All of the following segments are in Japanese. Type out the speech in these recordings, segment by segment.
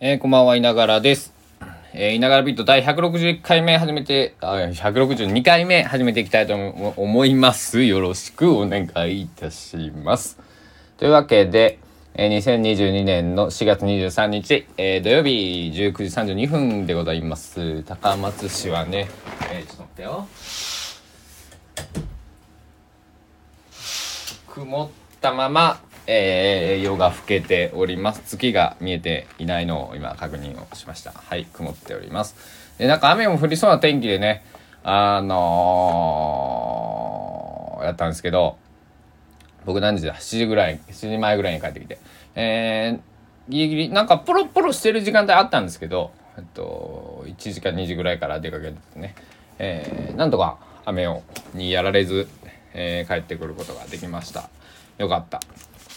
えー、こんばんは、いながらです。えー、いながらビート第161回目始めて、あ、162回目始めていきたいと思思います。よろしくお願いいたします。というわけで、えー、2022年の4月23日、えー、土曜日19時32分でございます。高松市はね、えー、ちょっと待ってよ。曇ったまま、えー、夜が更けております。月が見えていないのを今確認をしました。はい曇っております。でなんか雨も降りそうな天気でねあのー、やったんですけど僕何時だ？7時ぐらい7時前ぐらいに帰ってきて。えー、ギリギリなんかポロポロしてる時間帯あったんですけどえっと1時か2時ぐらいから出かけてね。えー、なんとか雨をにやられずえー、帰ってくることができました。よかった。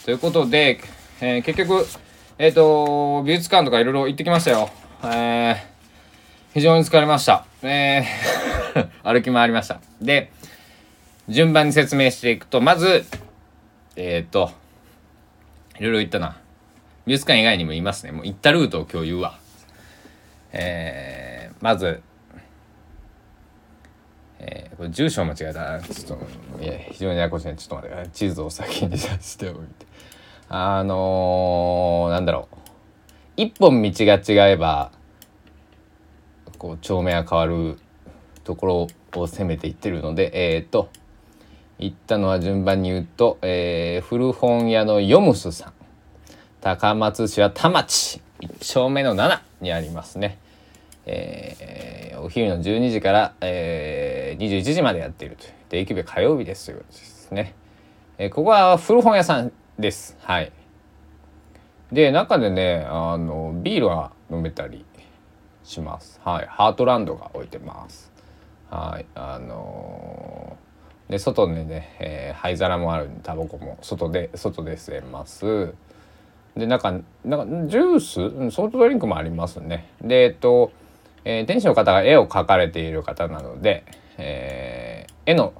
ということで、えー、結局、えっ、ー、と、美術館とかいろいろ行ってきましたよ。えー、非常に疲れました。えー、歩き回りました。で、順番に説明していくと、まず、えっ、ー、と、いろいろ行ったな。美術館以外にもいますね。もう行ったルートを今日言うわ。えー、まず、これ住所間違えたちょっといや非常にややこしいちょっと待って地図を先に出しておいてあのー、なんだろう。一本道が違えばこう町名が変わるところを攻めていってるのでえっ、ー、と行ったのは順番に言うと、えー、古本屋のヨムスさん。高松市は田町。1丁目の7にありますね。えー、お昼の12時から、えー、21時までやっているという定期日火曜日ですということですね、えー、ここは古本屋さんです。はい。で中でねあのビールが飲めたりします。はい。ハートランドが置いてます。はい。あのー、で外でね、えー、灰皿もあるんでタバコも外で外で吸えます。でなんかなんかジュース？ソフトドリンクもありますね。でえっとえー、店主の方が絵を描かれている方なので、えー、絵の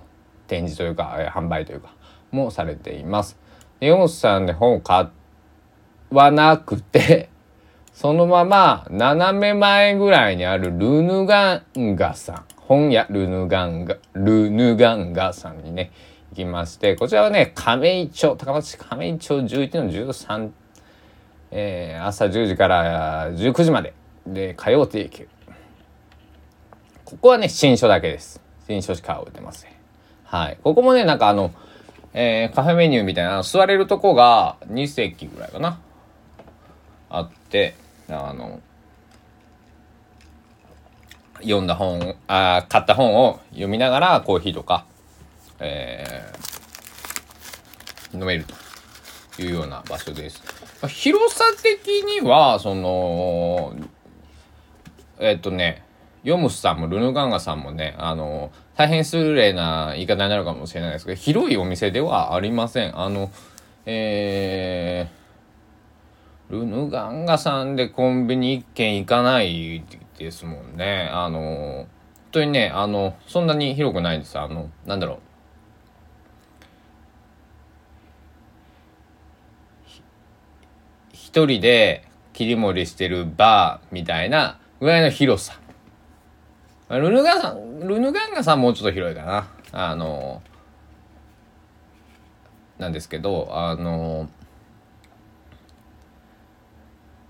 展示というか、えー、販売というかもされています。でヨモスさんで本を買わなくてそのまま斜め前ぐらいにあるルヌガンガさん。本屋ルヌガンガルヌガンガさんにね行きましてこちらはね亀井町高松市亀井町11の13、えー、朝10時から19時までで火曜定休ここはね、新書だけです。新書しか置いてません。はい。ここもね、なんかあの、えー、カフェメニューみたいな、座れるとこが2席ぐらいかな。あって、あの、読んだ本、あ買った本を読みながらコーヒーとか、えー、飲めるというような場所です。広さ的には、その、えっ、とね、ヨムスさんもルヌガンガさんもね、あの、大変失礼な言い方になるかもしれないですけど、広いお店ではありません。あの、えー、ルヌガンガさんでコンビニ一軒行かないですもんね。あの、本当にね、あの、そんなに広くないんです。あの、なんだろう。一人で切り盛りしてるバーみたいなぐらいの広さ。ルヌガンさん、ルヌガンガさんもうちょっと広いかな。あの、なんですけど、あの、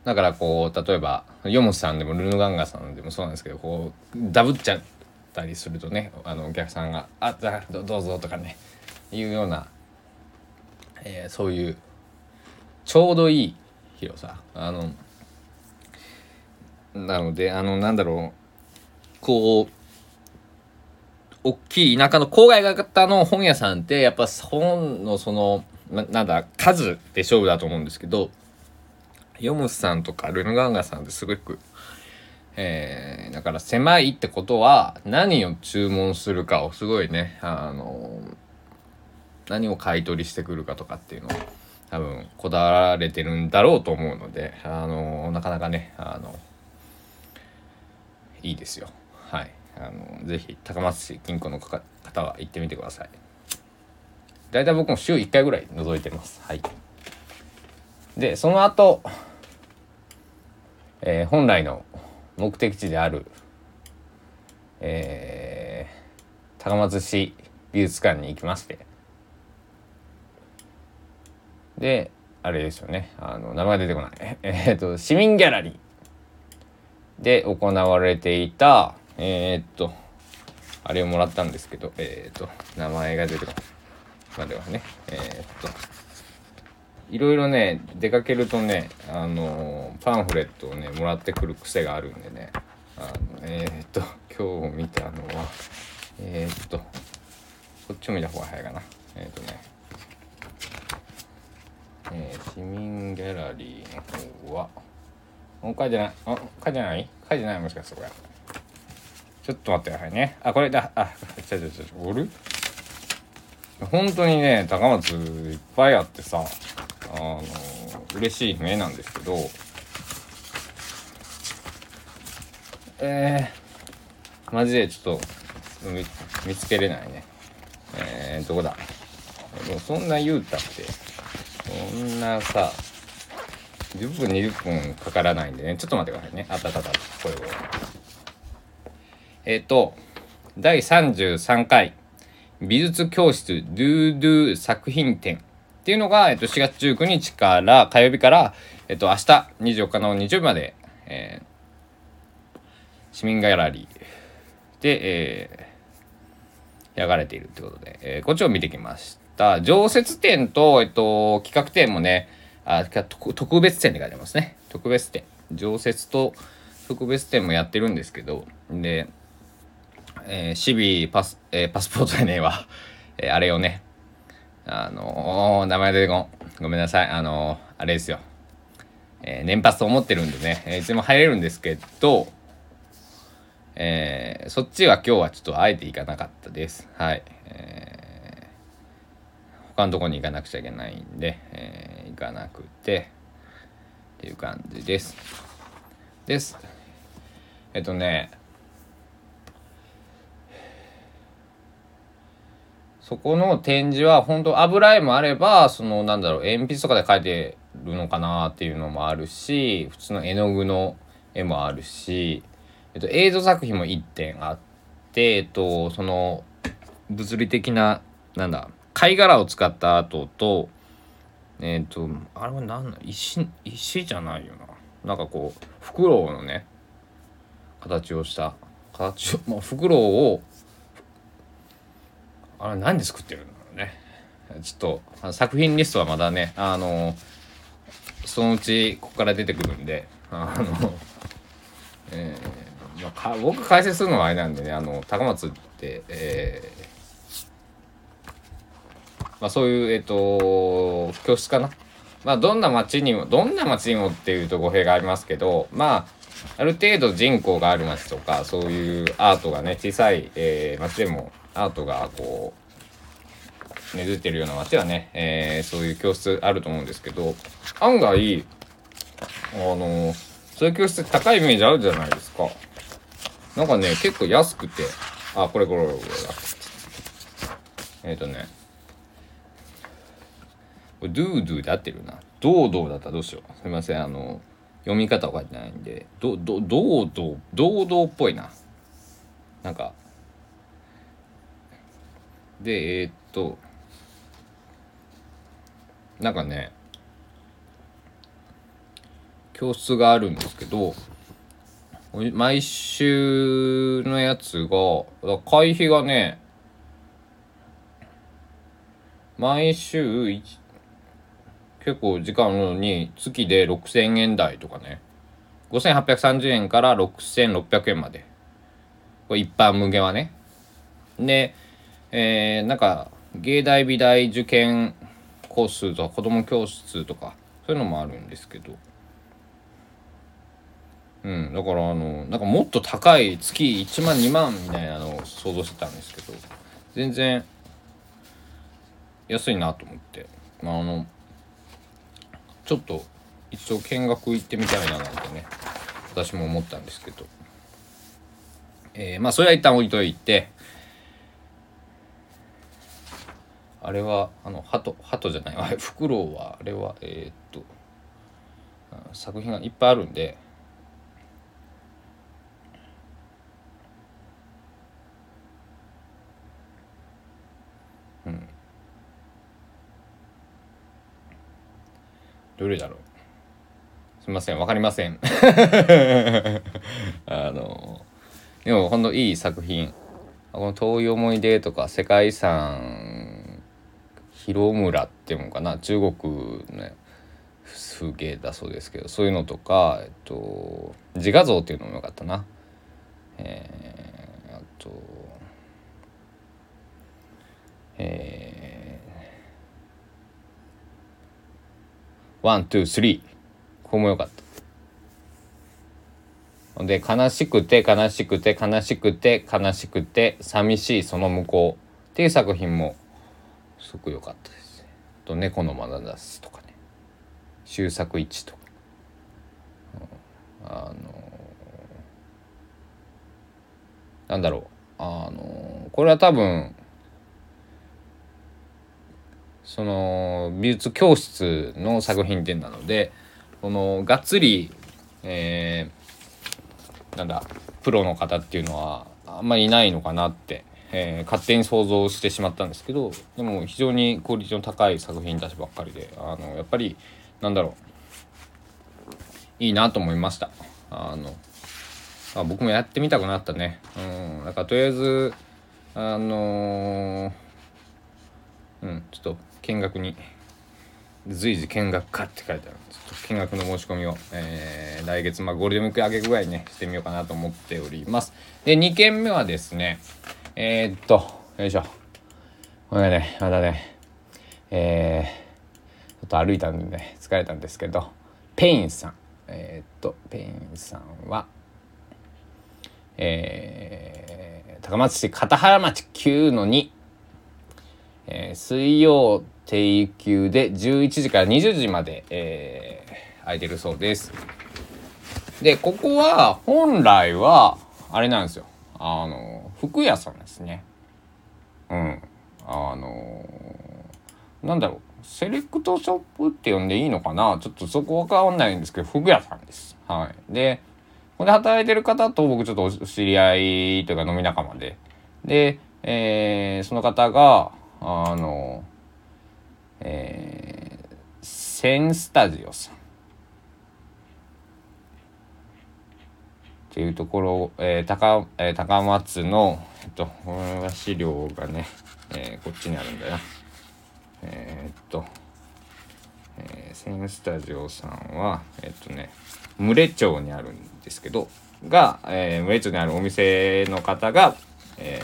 だからこう、例えば、ヨモスさんでもルヌガンガさんでもそうなんですけど、こう、ダブっちゃったりするとね、あの、お客さんが、あ、じゃあどうぞとかね、いうような、えー、そういう、ちょうどいい広さ。あの、なので、あの、なんだろう、こう、大きい田舎の郊外型の本屋さんって、やっぱ本のその、ななんだ、数で勝負だと思うんですけど、ヨムスさんとかルヌガンガさんってすごく、えー、だから狭いってことは、何を注文するかをすごいね、あの、何を買い取りしてくるかとかっていうのを、多分、こだわられてるんだろうと思うので、あの、なかなかね、あの、いいですよ。はい。あの、ぜひ、高松市近郊の方は行ってみてください。大体僕も週1回ぐらい覗いてます。はい。で、その後、えー、本来の目的地である、えー、高松市美術館に行きましてであれですよねあの名前出てこない えっと市民ギャラリーで行われていたえー、っとあれをもらったんですけどえー、っと名前が出てこない。まではねえー、っといろいろね出かけるとねあのパンフレットをねもらってくる癖があるんでねあのえっと今日見たのはえっとこっちを見た方が早いかな。えっとねえー、市民ギャラリーの方は、もう書いてない、あ、書いてない？書いてない？もしかしてこれ。ちょっと待ってくださいね。あ、これだ、あ、ちょちょちょ、おる？本当にね、高松いっぱいあってさ、あの、嬉しい目なんですけど、えー、マジでちょっと見つけれないね。えー、どこだ？でもそんな言うたって、そんなさ10分20分かからないんでね。ちょっと待ってくださいね。あったあったあった。これをえっ、と第33回美術教室ドゥドゥ作品展っていうのが、えっと、4月19日から火曜日から、えっと、明日24日の日曜日まで、えー、市民ギャラリーで、えー、開かれているってことで、えー、こっちを見てきました。常設展と、えっと、企画展もね、あ特別展で書いてますね。特別展。常設と特別展もやってるんですけど、で、えー、シビパス、えー、パスポートでねえわ。えー、あれをね、あのー、名前出てこん。ごめんなさい。あのー、あれですよ。えー、年パスと思ってるんでね、えー、いつも入れるんですけど、えー、そっちは今日はちょっとあえて行かなかったです。はい。えー他のとこに行かなくちゃいけないんで、えー、行かなくてっていう感じです。です。えっとねそこの展示は本当油絵もあればそのなんだろう鉛筆とかで描いてるのかなっていうのもあるし普通の絵の具の絵もあるし、えっと、映像作品も1点あってえっとその物理的ななんだ貝殻を使った後とえっ、とあれは何だ石石じゃないよな。なんかこうフクロウのね形をした形を、まあ、フクロウをあれ何で作ってるんだろうねちょっと作品リストはまだねあのそのうちここから出てくるんであの えーまあ、僕解説するのはあれなんでねあの高松って、えーまあ、そういう、えっ、と、教室かな。まあ、どんな町にも、どんな町にもっていうと語弊がありますけど、まあ、ある程度人口がある町とか、そういうアートがね、小さい、えー、町でもアートがこう、根付いてるような町はね、えー、そういう教室あると思うんですけど、案外、あの、そういう教室高いイメージあるじゃないですか。なんかね、結構安くて、あ、これこれこれこれだ。えっ、ー、とね、これドゥードゥーで合ってるな。ドードーだったらどうしよう。すみません。あの、読み方を書いてないんで、ど、ど、ドードー、ドードーっぽいな。なんか、で、えー、っと、なんかね、教室があるんですけど、毎週のやつが、会費がね、毎週、結構時間のに月で6000円台とかね。5830円から6600円まで。これ一般向けはね。でえー、なんか芸大美大受験コースとか子供教室とかそういうのもあるんですけど。うんだからあのなんかもっと高い月1万2万みたいなのを想像してたんですけど全然安いなと思って。まああのちょっと一応見学行ってみたいななんてね私も思ったんですけど、えー、まあそれは一旦置いといてあれはあの鳩鳩じゃない。あ れフクロウはあれはえー、っと作品がいっぱいあるんで。うん。どれだろう。すみません。わかりません。あのでもほんといい作品。この「遠い思い出」とか「世界遺産」広村」っていうのかな？中国の、風景だそうですけどそういうのとか、えっと、自画像っていうのもよかったな。えー、あとえー、ワン、ツー、スリー。ここもよかった。で、悲しくて、悲しくて、悲しくて、悲しくて、寂しいその向こうっていう作品もすごく良かったです。と、猫のまなざしとかね。習作一とか。うん、あのなんだろう。あのこれは多分その美術教室の作品展なのでこのがっつり、えー、なんだプロの方っていうのはあんまりいないのかなって、えー、勝手に想像してしまったんですけどでも非常にクオリティの高い作品たちばっかりであのやっぱりなんだろういいなと思いました。あのあ僕もやってみたくなったね。うん。だからとりあえずあのー、うんちょっと見学に随時見学かって書いてあるちょっと見学の申し込みを、えー、来月、まあ、ゴールデンウィーク上げぐらいにねしてみようかなと思っておりますで2件目はですねえー、っとよいしょこれねまだねえー、ちょっと歩いたんでね疲れたんですけどペインさんえー、っとペインさんはえー、高松市片原町9の2、えー、水曜定休で11時から20時まで、えー、空いてるそうです。で、ここは本来は、あれなんですよ。あの、服屋さんですね。うん。あのなんだろう。セレクトショップって呼んでいいのかな？ちょっとそこわかんないんですけど、服屋さんです。はい。で、ここで働いてる方と僕ちょっとお知り合いというか飲み仲間で。で、えー、その方が、あの、えー、センスタジオさんていうところ、えー、高えー、高松の、えっと、これは資料がね、えー、こっちにあるんだよ。えー、っと、えー、センスタジオさんは、えっとね、牟礼町にあるんですけど、が、えー、牟礼町にあるお店の方が、え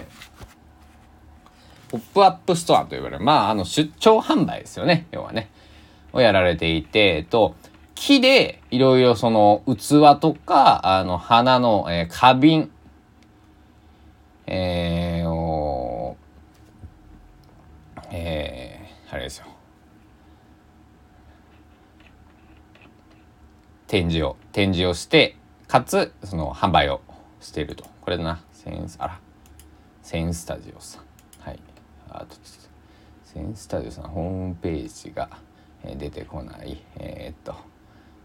ー、ポップアップストアと呼ばれる、まあ、あの、出張販売ですよね。要はね。をやられていて、えっと、木でいろいろその器とか、あの、花の、えー、花瓶、えー、おえー、あれですよ。展示を、展示をして、かつ、その販売をしていると。これだな。センス、あら。センスタジオさん。あとセンスタジオさんホームページが出てこないえー、っと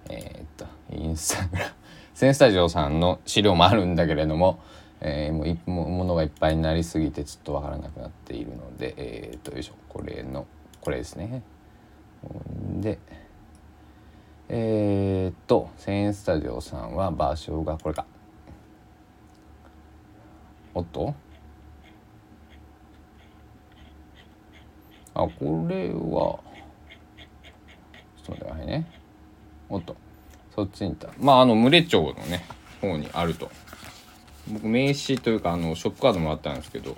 えー、っとインスタグラム。センスタジオさんの資料もあるんだけれども、えー、もういものがいっぱいになりすぎてちょっとわからなくなっているのでえー、っとよいしょ。これのこれですね。でえー、っとセンスタジオさんは場所がこれか。おっと？あこれはちょっと待ってくださいね。おっと。そっちにいた。まああの群れ町のね方にあると。僕名刺というかあのショップカードもらったんですけど。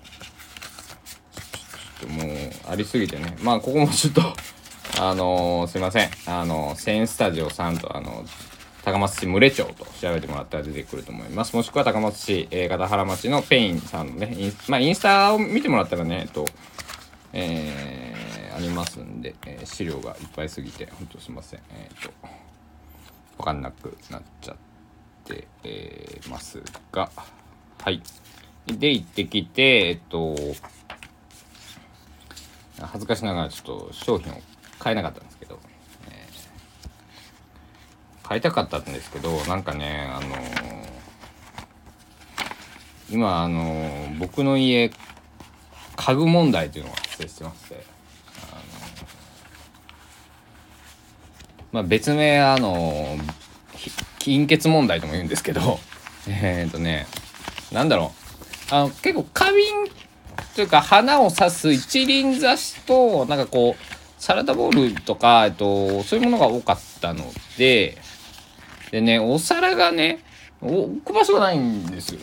ちょっともうありすぎてね。まあここもちょっと あのー、すいません。あのセンスタジオさんとあの高松市牟礼町と調べてもらったら出てくると思います。もしくは高松市、えー、片原町のペインさんのね、インまあ、インスタを見てもらったらね、えっと、えー、ありますんで、えー、資料がいっぱいすぎて本当すいません。えっ、と分かんなくなっちゃって、えー、ますが。はい。で行ってきてえっ、と恥ずかしながらちょっと商品を買えなかったんですけど、えー、買いたかったんですけどなんかねあのー、今あのー、僕の家家具問題というのが発生してまして。まあ、別名あの貧血問題とも言うんですけど えっとねなんだろうあの結構花瓶というか花を刺す一輪挿しとなんかこうサラダボウルとか、えっと、そういうものが多かったのででねお皿がね置く場所がないんですよ。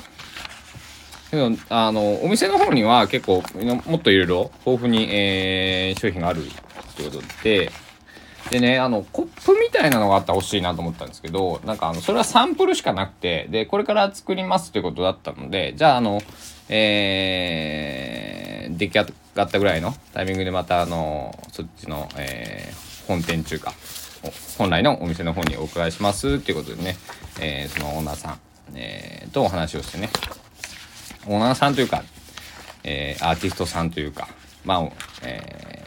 けどあのお店の方には結構もっといろいろ豊富に、えー、商品があるってことででねあのコップみたいなのがあったら欲しいなと思ったんですけどなんかあのそれはサンプルしかなくてでこれから作りますってことだったのでじゃああのえー、出来上がったぐらいのタイミングでまたあのそっちの、えー、本店中か本来のお店の方にお伺いしますっていうことでね、えー、そのオーナーさん、えー、とお話をしてねオーナーさんというか、えー、アーティストさんというかまあ、えー、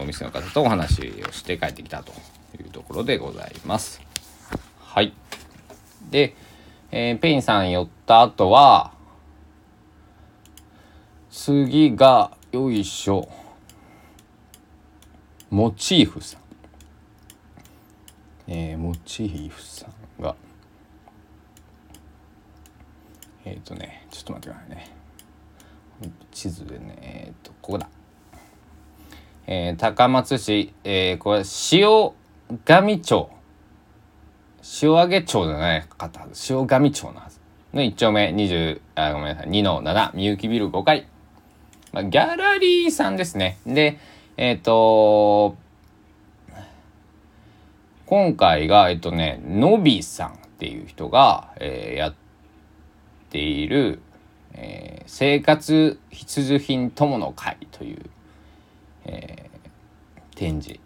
お店の方とお話をして帰ってきたというところでございます。はい。で、えー、ペインさん寄った後は、次が、よいしょ。モチーフさん。えー、モチーフさんが、えっ、ー、とね、ちょっと待ってくださいね。地図でね、えっ、ー、と、ここだ。えー、高松市、えー、これ、塩上町。塩揚げ町じゃないかったはず。塩上町のはず。の1丁目20、あ、ごめんなさい、2の7、みゆきビル5階。まあ、ギャラリーさんですね。で、えっ、ー、と今回が、えっとね、のびさんっていう人が、えー、やっている、えー、生活必需品友の会という、えー、展示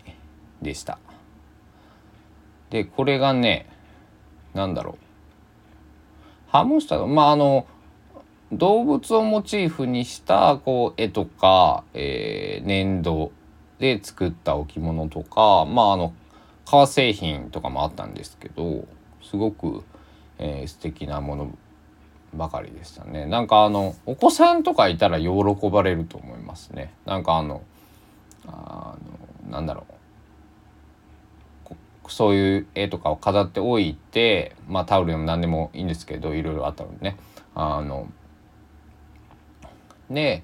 でした。で、これがね、なんだろう。ハムスターのまあ、あの、動物をモチーフにしたこう絵とか、えー、粘土で作った置物とかまああの革製品とかもあったんですけどすごく、えー、素敵なものばかりでしたねなんかあのお子さんとかいたら喜ばれると思いますねなんかあのあのなんだろう。そういう絵とかを飾っておいてまあタオルでも何でもいいんですけどいろいろあったのでね。あので、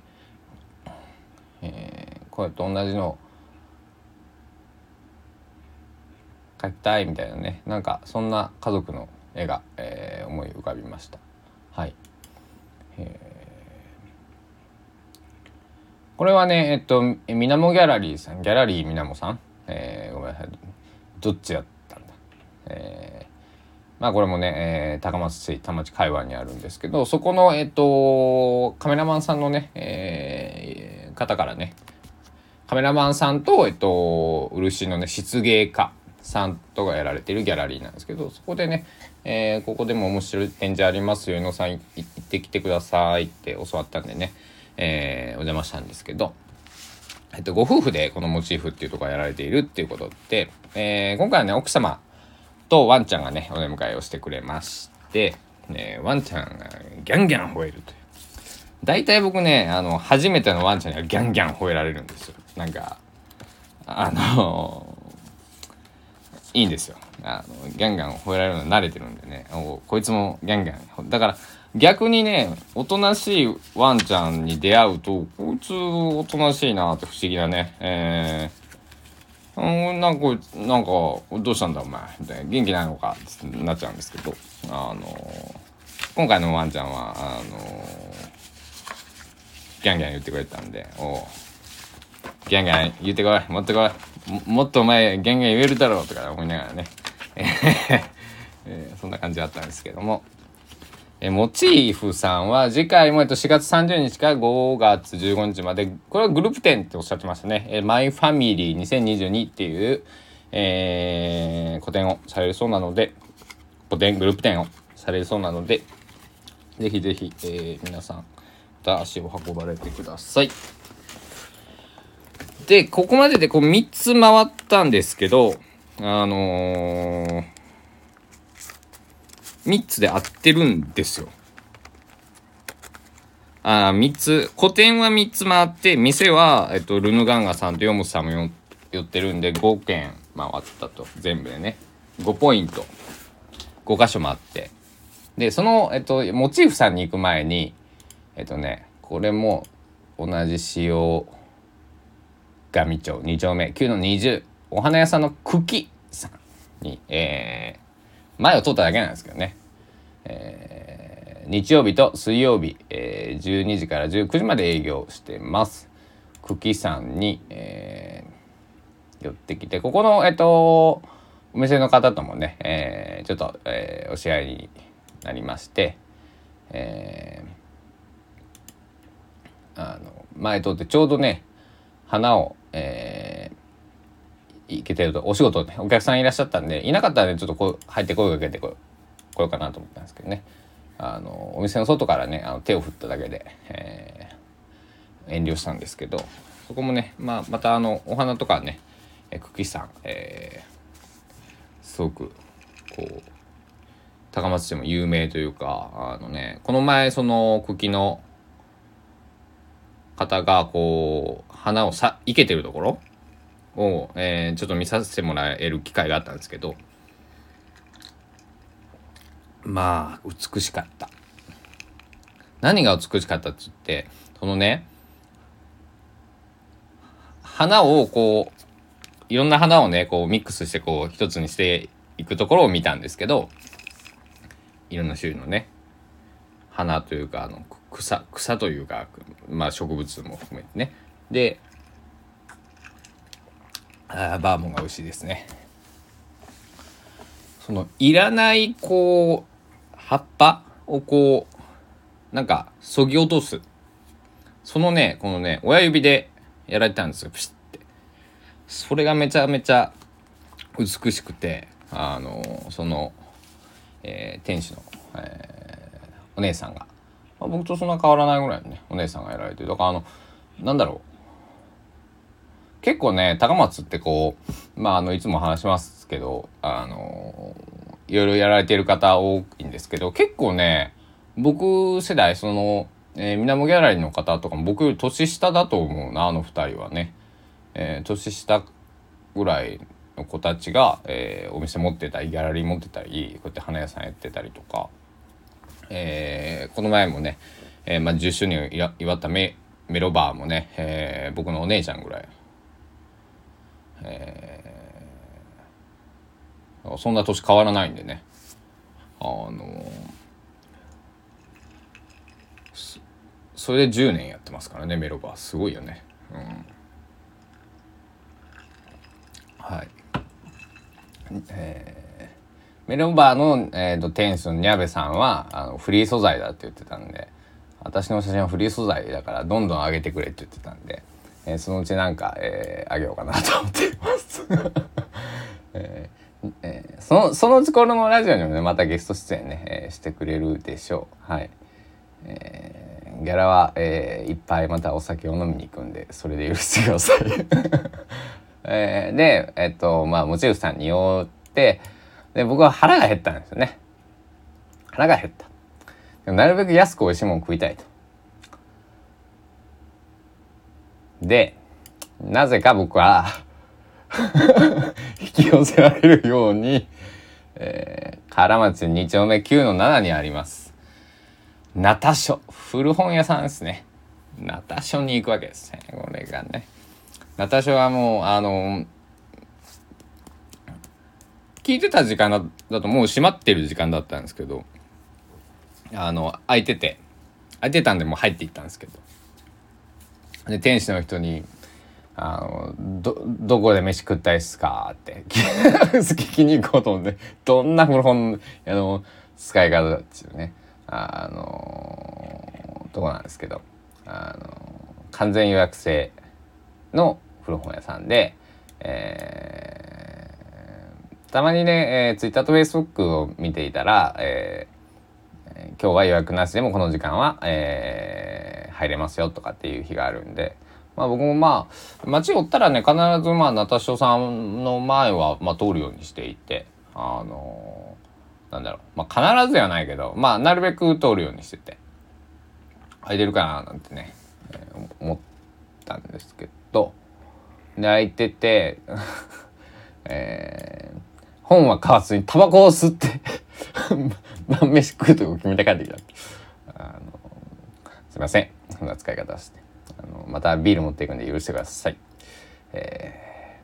えー、こうやって同じの描きたいみたいなね。なんかそんな家族の絵が、えー、思い浮かびました。はい、えー、これはねえっとみなもギャラリーさんギャラリーみなもさん、えー、ごめんなさいどっちやったんだ。えーまあこれもね、えー、高松市田町海湾にあるんですけどそこのえっ、とカメラマンさんのね、えー、方からねカメラマンさんとえっ、と漆のね漆芸家さんとがやられてるギャラリーなんですけどそこでね、えー、ここでも面白い展示ありますよ宇野さん行ってきてくださいって教わったんでね、えー、お邪魔したんですけど。えっと、ご夫婦でこのモチーフっていうところやられているっていうことで、えー、今回はね、奥様とワンちゃんがね、お出迎えをしてくれまして、ね、ワンちゃんがギャンギャン吠えるという。大体僕ね、あの、初めてのワンちゃんにはギャンギャン吠えられるんですよ。なんか、あのいいんですよ。あの、ギャンギャン吠えられるの慣れてるんでね、おこいつもギャンギャン。だから、逆にね、おとなしいワンちゃんに出会うと、こいつおとなしいなって不思議なね、えー、うん、なんか、なんか、どうしたんだお前。元気ないのかってなっちゃうんですけど、あの今回のワンちゃんは、あのギャンギャン言ってくれたんで、おギャンギャン言ってこい、持ってこい。ももっとお前、ギャンギャン言えるだろうとか思いながらね、えー、そんな感じだったんですけども、えモチーフさんは次回も、えっと、4月30日から5月15日まで、これはグループ展っておっしゃってましたね。えマイファミリー2022っていう、えー、個展をされるそうなので、個展、グループ展をされるそうなので、ぜひぜひ、えー、皆さん、また足を運ばれてください。で、ここまででこう3つ回ったんですけど、あのー3つで合ってるんですよ。あ3つ、個展は3つ回って、店は、えっと、ルヌガンガさんとヨムさんも寄ってるんで5件回ったと。全部でね。5ポイント。5箇所回って。でその、えっと、モチーフさんに行く前にえっとねこれも同じ塩上町2丁目。9の20お花屋さんの茎さんに、えー、前を通っただけなんですけどね、えー、日曜日と水曜日、えー、12時から19時まで営業してます。茎さんに、えー、寄ってきてここのえっとお店の方ともね、えー、ちょっと、えー、お試合になりまして、えー、あの前通ってちょうどね花を、えー、行けてるとお仕事ねお客さんいらっしゃったんでいなかったらねちょっとこう入って声かけてこ来ようかなと思ったんですけどね。あのお店の外からねあの手を振っただけで、えー、遠慮したんですけどそこもね、まあ、またあのお花とかね茎さん、えー、すごくこう高松市も有名というかあのねこの前その茎の方がこう花をさ生けてるところを、えー、ちょっと見させてもらえる機会があったんですけど。まあ美しかった。何が美しかったっつってそのね花をこういろんな花をねこうミックスしてこう一つにしていくところを見たんですけどいろんな種類のね花というかあの草草というか、まあ、植物も含めてね。であバーボンが美味しいですね。そのいらないこう葉っぱをこうなんかそぎ落とす。そのねこのね親指でやられたんですよ。プシッて。それがめちゃめちゃ美しくてあのその、えー、店主の、えー、お姉さんが。まあ、僕とそんな変わらないぐらいのねお姉さんがやられてだからあのなんだろう。結構ね高松ってこうまああのいつも話しますけどあのいろいろやられてる方多いんですけど結構ね僕世代その、え、みなもギャラリーの方とかも僕より年下だと思うなあの2人はね、えー、年下ぐらいの子たちが、えー、お店持ってたりギャラリー持ってたりこうやって花屋さんやってたりとか。えー、この前もね、えーまあ、10周年を祝ったメメロバーもね、えー、僕のお姉ちゃんぐらい、えー、そんな年変わらないんでね。あのそれで10年やってますからねメロバー。すごいよね。うん。はい。えーメロンバーの、えーと、店主のニャベさんはあのフリー素材だって言ってたんで私の写真はフリー素材だからどんどん上げてくれって言ってたんで、えー、そのうちなんか、えー、あげようかなと思っています えーえー、そのそのうちこのラジオにもねまたゲスト出演ね、えー、してくれるでしょうはい、えー、ギャラは、えー、いっぱいまたお酒を飲みに行くんでそれで許してください えー、でえっ、とまあ持ち主さんによってで、僕は腹が減ったんですよね。腹が減った。なるべく安く美味しいもの食いたいと。で、なぜか僕は 引き寄せられるように、えー、唐町2丁目9の7にあります。ナタ書。古本屋さんですね。ナタ書に行くわけですね。これがね。ナタ書はもう、あの聞いてた時間だだともう閉まってる時間だったんですけどあの空いてて空いてたんでもう入っていったんですけどで店主の人に「あのどどこで飯食ったいっすか?」って聞きに行こうと思ってどんな古本あの使い方だっていうねあのとこなんですけどあの完全予約制の古本屋さんで、えーたまにね、えー、ツイッターとフェイスブックを見ていたら、えー、今日は予約なしでもこの時間は、えー、入れますよとかっていう日があるんで、まあ僕もまあ、街を追ったらね、必ずまあ、ナタショさんの前は、まあ通るようにしていて、あのー、なんだろう、まあ必ずではないけど、まあなるべく通るようにしてて、空いてるかななんてね、えー、思ったんですけど、で、空いてて えー、本は買わずにタバコを吸って 晩飯食うとこ決めて帰ってきた。あのすいません。そんな使い方して。あのまたビール持っていくんで許してください。え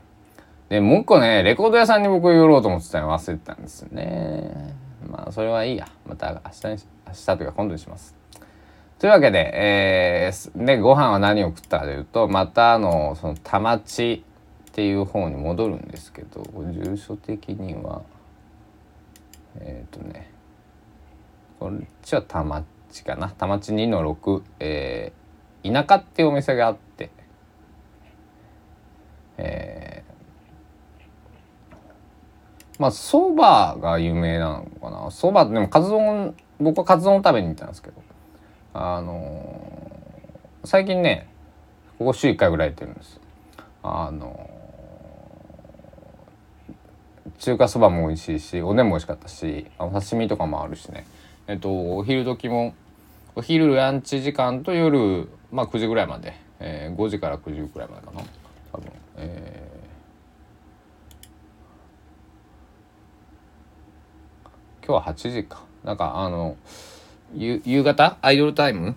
ー、でもう一個ねレコード屋さんに僕寄ろうと思ってたの忘れてたんですよね。まあそれはいいや。また明日に明日というか今度にします。というわけで、えー、でご飯は何を食ったかというとまたあのその田町っていう方に戻るんですけど住所的にはえっ、ー、とねこっちは田町かな。田町2の6、えー、田舎っていうお店があってえー、まあそばが有名なのかな。そばでもカツ丼僕はカツ丼食べに行ったんですけどあのー、最近ねここ週1回ぐらい行ってるんです。あの中華そばも美味しいしおでんも美味しかったしお刺身とかもあるしね。えっとお昼時もお昼ランチ時間と夜まあ9時ぐらいまで、えー、5時から9時ぐらいまでかな。多分。えー、今日は8時か。なんかあの夕方？アイドルタイム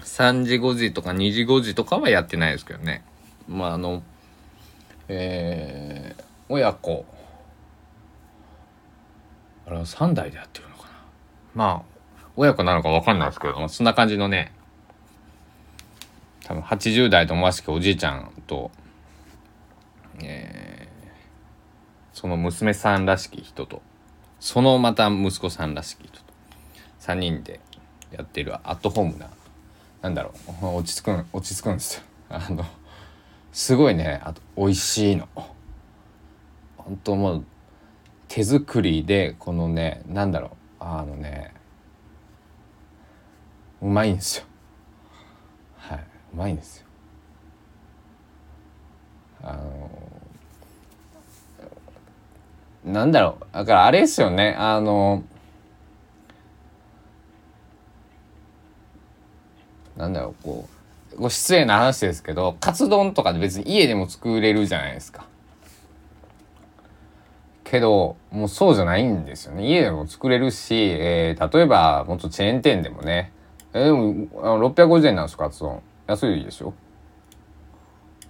？3時5時とか2時5時とかはやってないですけどね。まああのえー、親子あれは3代でやってるのかな？まあ親子なのか分かんないですけど。そんな感じのね多分80代と思わしきおじいちゃんと、えー、その娘さんらしき人とそのまた息子さんらしき人と3人でやってるアットホームななんだろう落ち着く落ち着くんですよ。あのすごいねあと美味しいの。本当もう手作りでこのねなんだろう。あのねうまいんですよ。はいうまいんですよ。あのなんだろう。だからあれですよね。あのなんだろうこうご失礼な話ですけどカツ丼とかで別に家でも作れるじゃないですか。けどもうそうじゃないんですよね。家でも作れるし、えー、例えばもっとチェーン店でもね。えー、でもあの650円なんですかカツ丼。安いでしょ？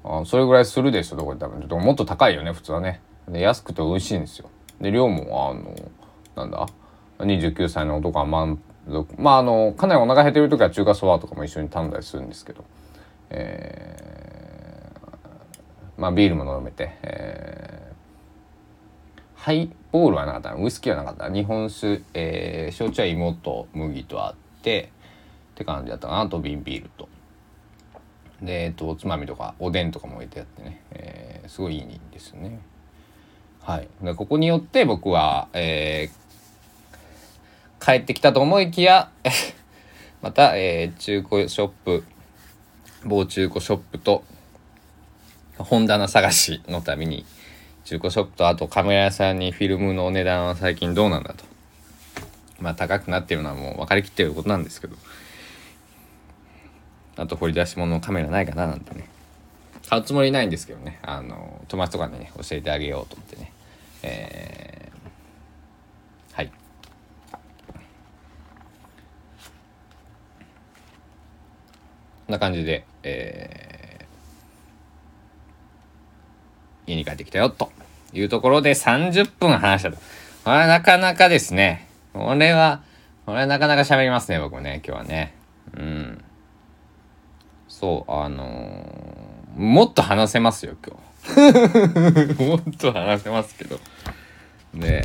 あそれぐらいするでしょどこで食べるもっと高いよね普通はね。で安くて美味しいんですよ。で量もあのなんだ？29歳の男は満足。まああのかなりお腹減ってる時は中華そばとかも一緒に頼んだりするんですけど。えー、まあビールも飲めて、えーハイボールはなかったウイスキーはなかった。日本酒、えー、焼酎は芋と麦とあってって感じだったかな。と瓶ビールと。で、えっと、おつまみとかおでんとかも置いてあってね、えー、すごいいいんですね。はい、でここによって僕は、えー、帰ってきたと思いきや また、えー、中古ショップ某中古ショップと本棚探しのために中古ショップとあとカメラ屋さんにフィルムのお値段は最近どうなんだと。まあ高くなってるのはもう分かりきってることなんですけど。あと掘り出し物のカメラないかななんてね。買うつもりないんですけどね。あの、友達とかにね、教えてあげようと思ってね。えー、はい。こんな感じで、えー家に帰ってきたよ、というところで30分話したと。これはなかなかですね。これは、これはなかなか喋りますね、僕ね、今日はね。うん。そう、あのー、もっと話せますよ、今日。もっと話せますけど。で、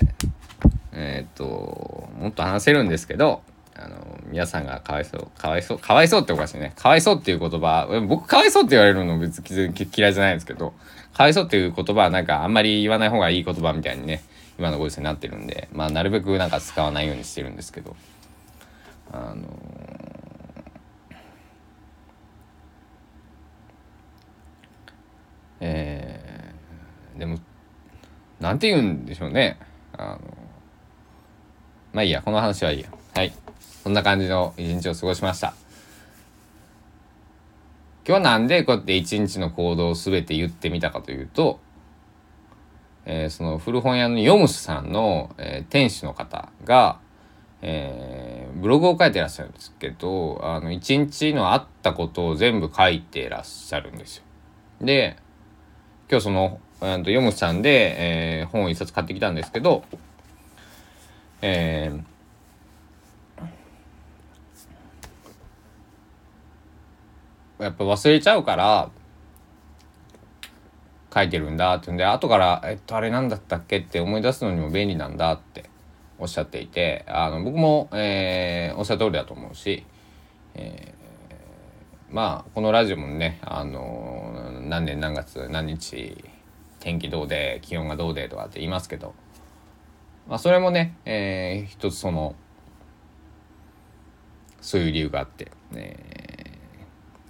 えー、っと、もっと話せるんですけど、あの、皆さんがかわいそう、かわいそう、かわいそうっておかしいね。かわいそうっていう言葉、僕かわいそうって言われるの別に嫌いじゃないんですけど、かわいそうっていう言葉はなんかあんまり言わない方がいい言葉みたいにね今のご時世になってるんでまあなるべくなんか使わないようにしてるんですけど。あのえー、でもなんて言うんでしょうね。あのまあいいやこの話はいいや。はい。そんな感じの一日を過ごしました。今日はなんでこうやって一日の行動を全て言ってみたかというとえー、その古本屋のヨムスさんの、えー、店主の方が、えー、ブログを書いてらっしゃるんですけどあの一日のあったことを全部書いてらっしゃるんですよ。で今日その、えー、とヨムスさんで、えー、本を一冊買ってきたんですけど、えー、やっぱ忘れちゃうから書いてるんだってんで後から「えっとあれ何だったっけ?」って思い出すのにも便利なんだっておっしゃっていてあの僕も、えー、おっしゃる通りだと思うし、えー、まあこのラジオもねあの何年何月何日天気どうで気温がどうでとかって言いますけど、まあ、それもね、えー、一つそのそういう理由があって、えー、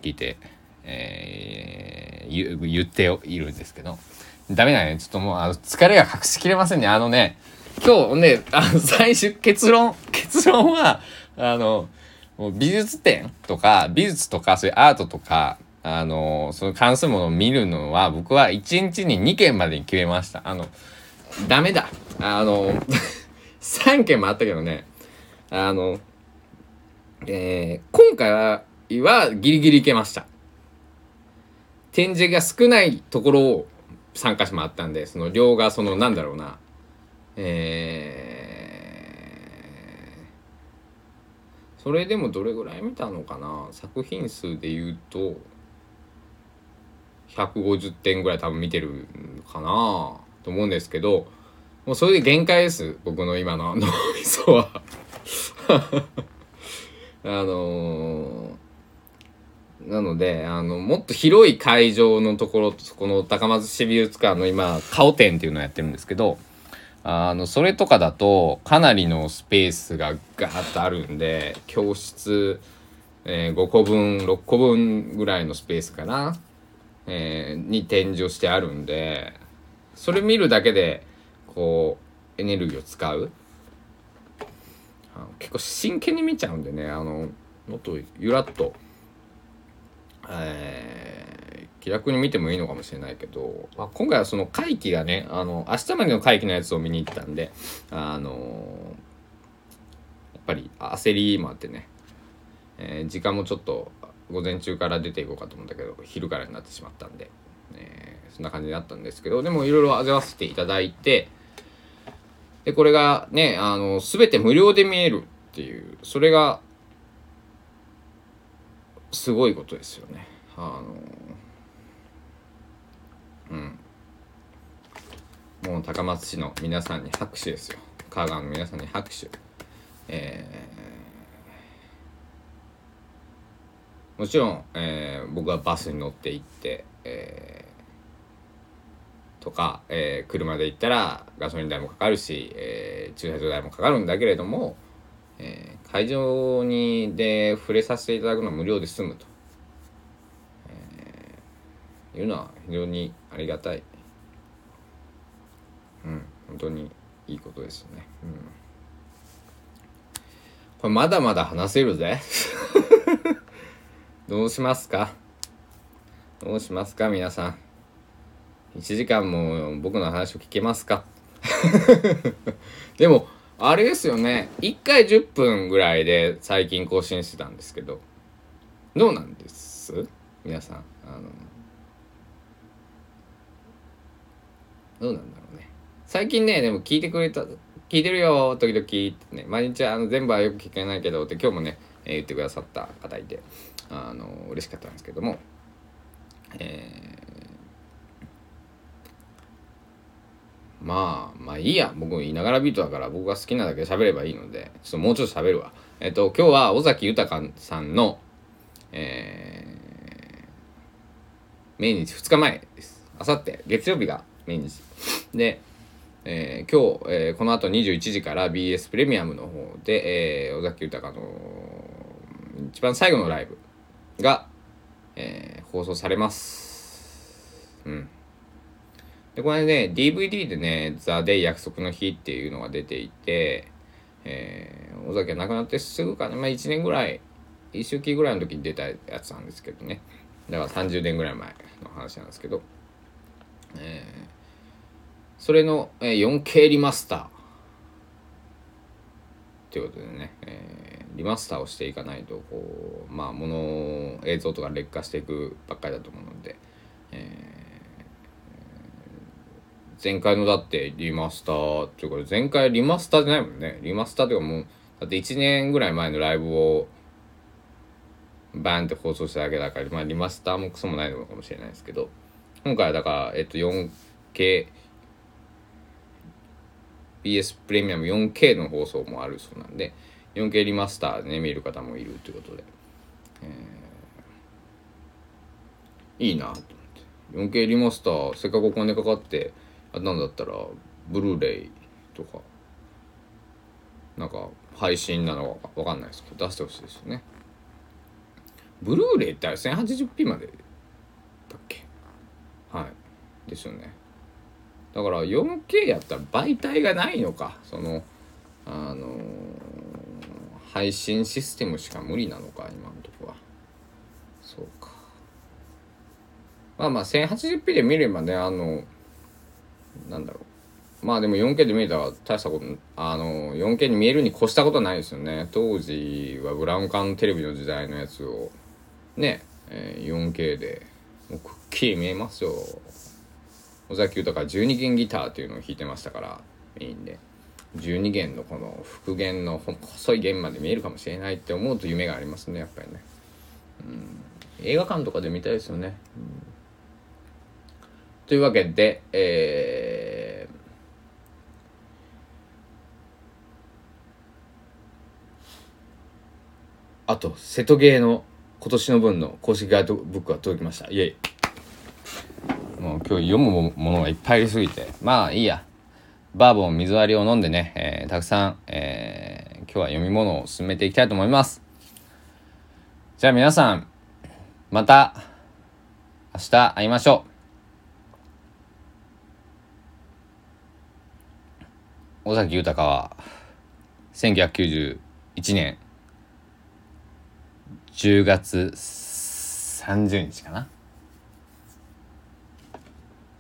聞いて。えー、言っているんですけど、ダメだね。ちょっともう、あの、疲れが隠しきれませんね。あのね、今日ね、あの、最終、結論、結論は、あの、もう美術展とか、美術とか、そういうアートとか、あの、その関するものを見るのは、僕は1日に2件までに決めました。あの、ダメだ。あの、3件もあったけどね、あの、えー、今回は、はギリギリいけました。展示が少ないところを参加しもあったんでその量がそのなんだろうな。えー、それでもどれぐらい見たのかな。作品数で言うと150点ぐらい多分見てるかなと思うんですけどもうそれで限界です。僕の今の脳みそは。あのーなので、あの、もっと広い会場のところ、この高松市美術館の今、顔展っていうのをやってるんですけど、あの、それとかだと、かなりのスペースがガーッとあるんで、教室、えー、5個分、6個分ぐらいのスペースかな、えー、に展示をしてあるんで、それ見るだけで、こう、エネルギーを使う。結構真剣に見ちゃうんでね、あの、もっとゆらっと、えー、気楽に見てもいいのかもしれないけど、まあ、今回はその会期がねあの明日までの会期のやつを見に行ったんであのやっぱり焦りもあってね、えー、時間もちょっと午前中から出ていこうかと思うんだけど昼からになってしまったんで、えー、そんな感じになったんですけどでもいろいろ味わわせていただいてでこれがねあの全て無料で見えるっていうそれがすごいことですよね。あのうん。もう高松市の皆さんに拍手ですよ。香川の皆さんに拍手。えー、もちろん、えー、僕はバスに乗って行って、えー、とか、えー、車で行ったらガソリン代もかかるし、えー、駐車場代もかかるんだけれども、えー、会場にで触れさせていただくのは無料で済むと、えー、いうのは非常にありがたい。うん本当にいいことですね。うん。これまだまだ話せるぜ。どうしますか？どうしますか皆さん？1時間も僕の話を聞けますか？でもあれですよね。1回10分ぐらいで最近更新してたんですけど、どうなんです？皆さん。あの、どうなんだろうね。最近ね、でも聞いてくれた、聞いてるよ、時々ってね、毎日あの全部はよく聞けないけどって今日もね、言ってくださった方いて、あの、嬉しかったんですけども、えーまあ、まあいいや。僕、いながらビートだから僕が好きなだけ喋ればいいので、ちょっともうちょっと喋るわ。えっと、今日は尾崎豊さんの、えー、命日2日前です。あさって、月曜日が命日。で、えー、今日、えー、この後21時から BS プレミアムの方で、えー、尾崎豊の一番最後のライブが、えー、放送されます。うん。で、これね、DVD でね、ザ・デイ約束の日っていうのが出ていて、えー、尾崎が亡くなってすぐかね、まあ1年ぐらい、1周期ぐらいの時に出たやつなんですけどね。だから30年ぐらい前の話なんですけど、えー、それの、えー、4K リマスター。ということでね、えー、リマスターをしていかないとこうまあもの映像とか劣化していくばっかりだと思うので、えー、前回のだってリマスターっていうか前回リマスターじゃないもんね。リマスターっていうかもうだって1年ぐらい前のライブをバーンって放送しただけだから、まあ、リマスターもクソもないのかもしれないですけど。今回はだから、えっと、4K BS プレミアム 4K の放送もあるそうなんで 4K リマスターでね見る方もいるということで、えー、いいなと思って。4K リマスターせっかくお金かかってあったんだったらブルーレイとか。なんか配信なのか分かんないですけど出してほしいですよね。ブルーレイってあれ 1080p までだっけ？はい。ですよね。だから 4K やったら媒体がないのか。そのあのー、配信システムしか無理なのか今のとこは。そうか。まあまあ 1080p で見ればねあのなんだろう。まあでも 4K で見えたら大したことあの 4K に見えるに越したことないですよね。当時はブラウン管テレビの時代のやつを。ね、え、4K で。もうくっきり見えますよ。尾崎豊12弦ギターっていうのを弾いてましたからメインで。12弦のこの復弦の細い弦まで見えるかもしれないって思うと夢がありますねやっぱりね、うん、映画館とかで見たいですよね、うん、というわけでえー、あと瀬戸芸の今年の分の公式ガイドブックが届きました。イエイ。もう今日読むものがいっぱいありすぎて。まあいいや。バーボン水割りを飲んでね、えー、たくさん、えー、今日は読み物を進めていきたいと思います。じゃあ皆さんまた明日会いましょう。尾崎豊は1991年10月30日かな。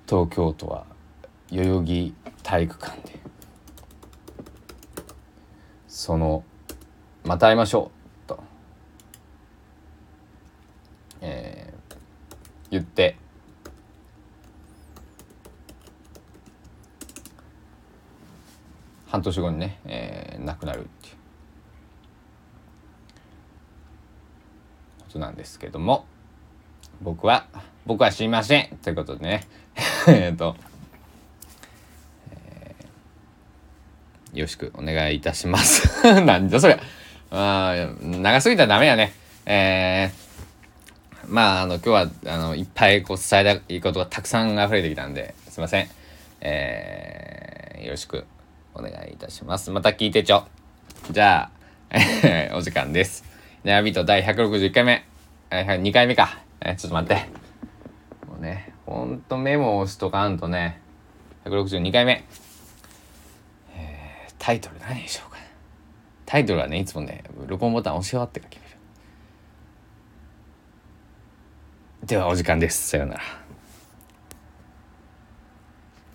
東京都は代々木体育館で。その「また会いましょう」と、えー、言って。半年後にね、えー、亡くなるっていう。ことなんですけども僕は僕は知りませんということでね。えっと、えー、よろしくお願いいたします。なんじゃそりゃ。あ長すぎたらダメやね。えー、まああの今日はあのいっぱいこう伝えたいことがたくさん溢れてきたんですいません。えー、よろしくお願いいたします。また聞いてちょ。じゃあ お時間です。悩みと第161回目。2回目か。ちょっと待って。もうねほんとメモを押しとかんとね162回目、えー、タイトル何でしょうかタイトルはねいつもね録音ボタン押し終わってから決める。ではお時間です。さようなら。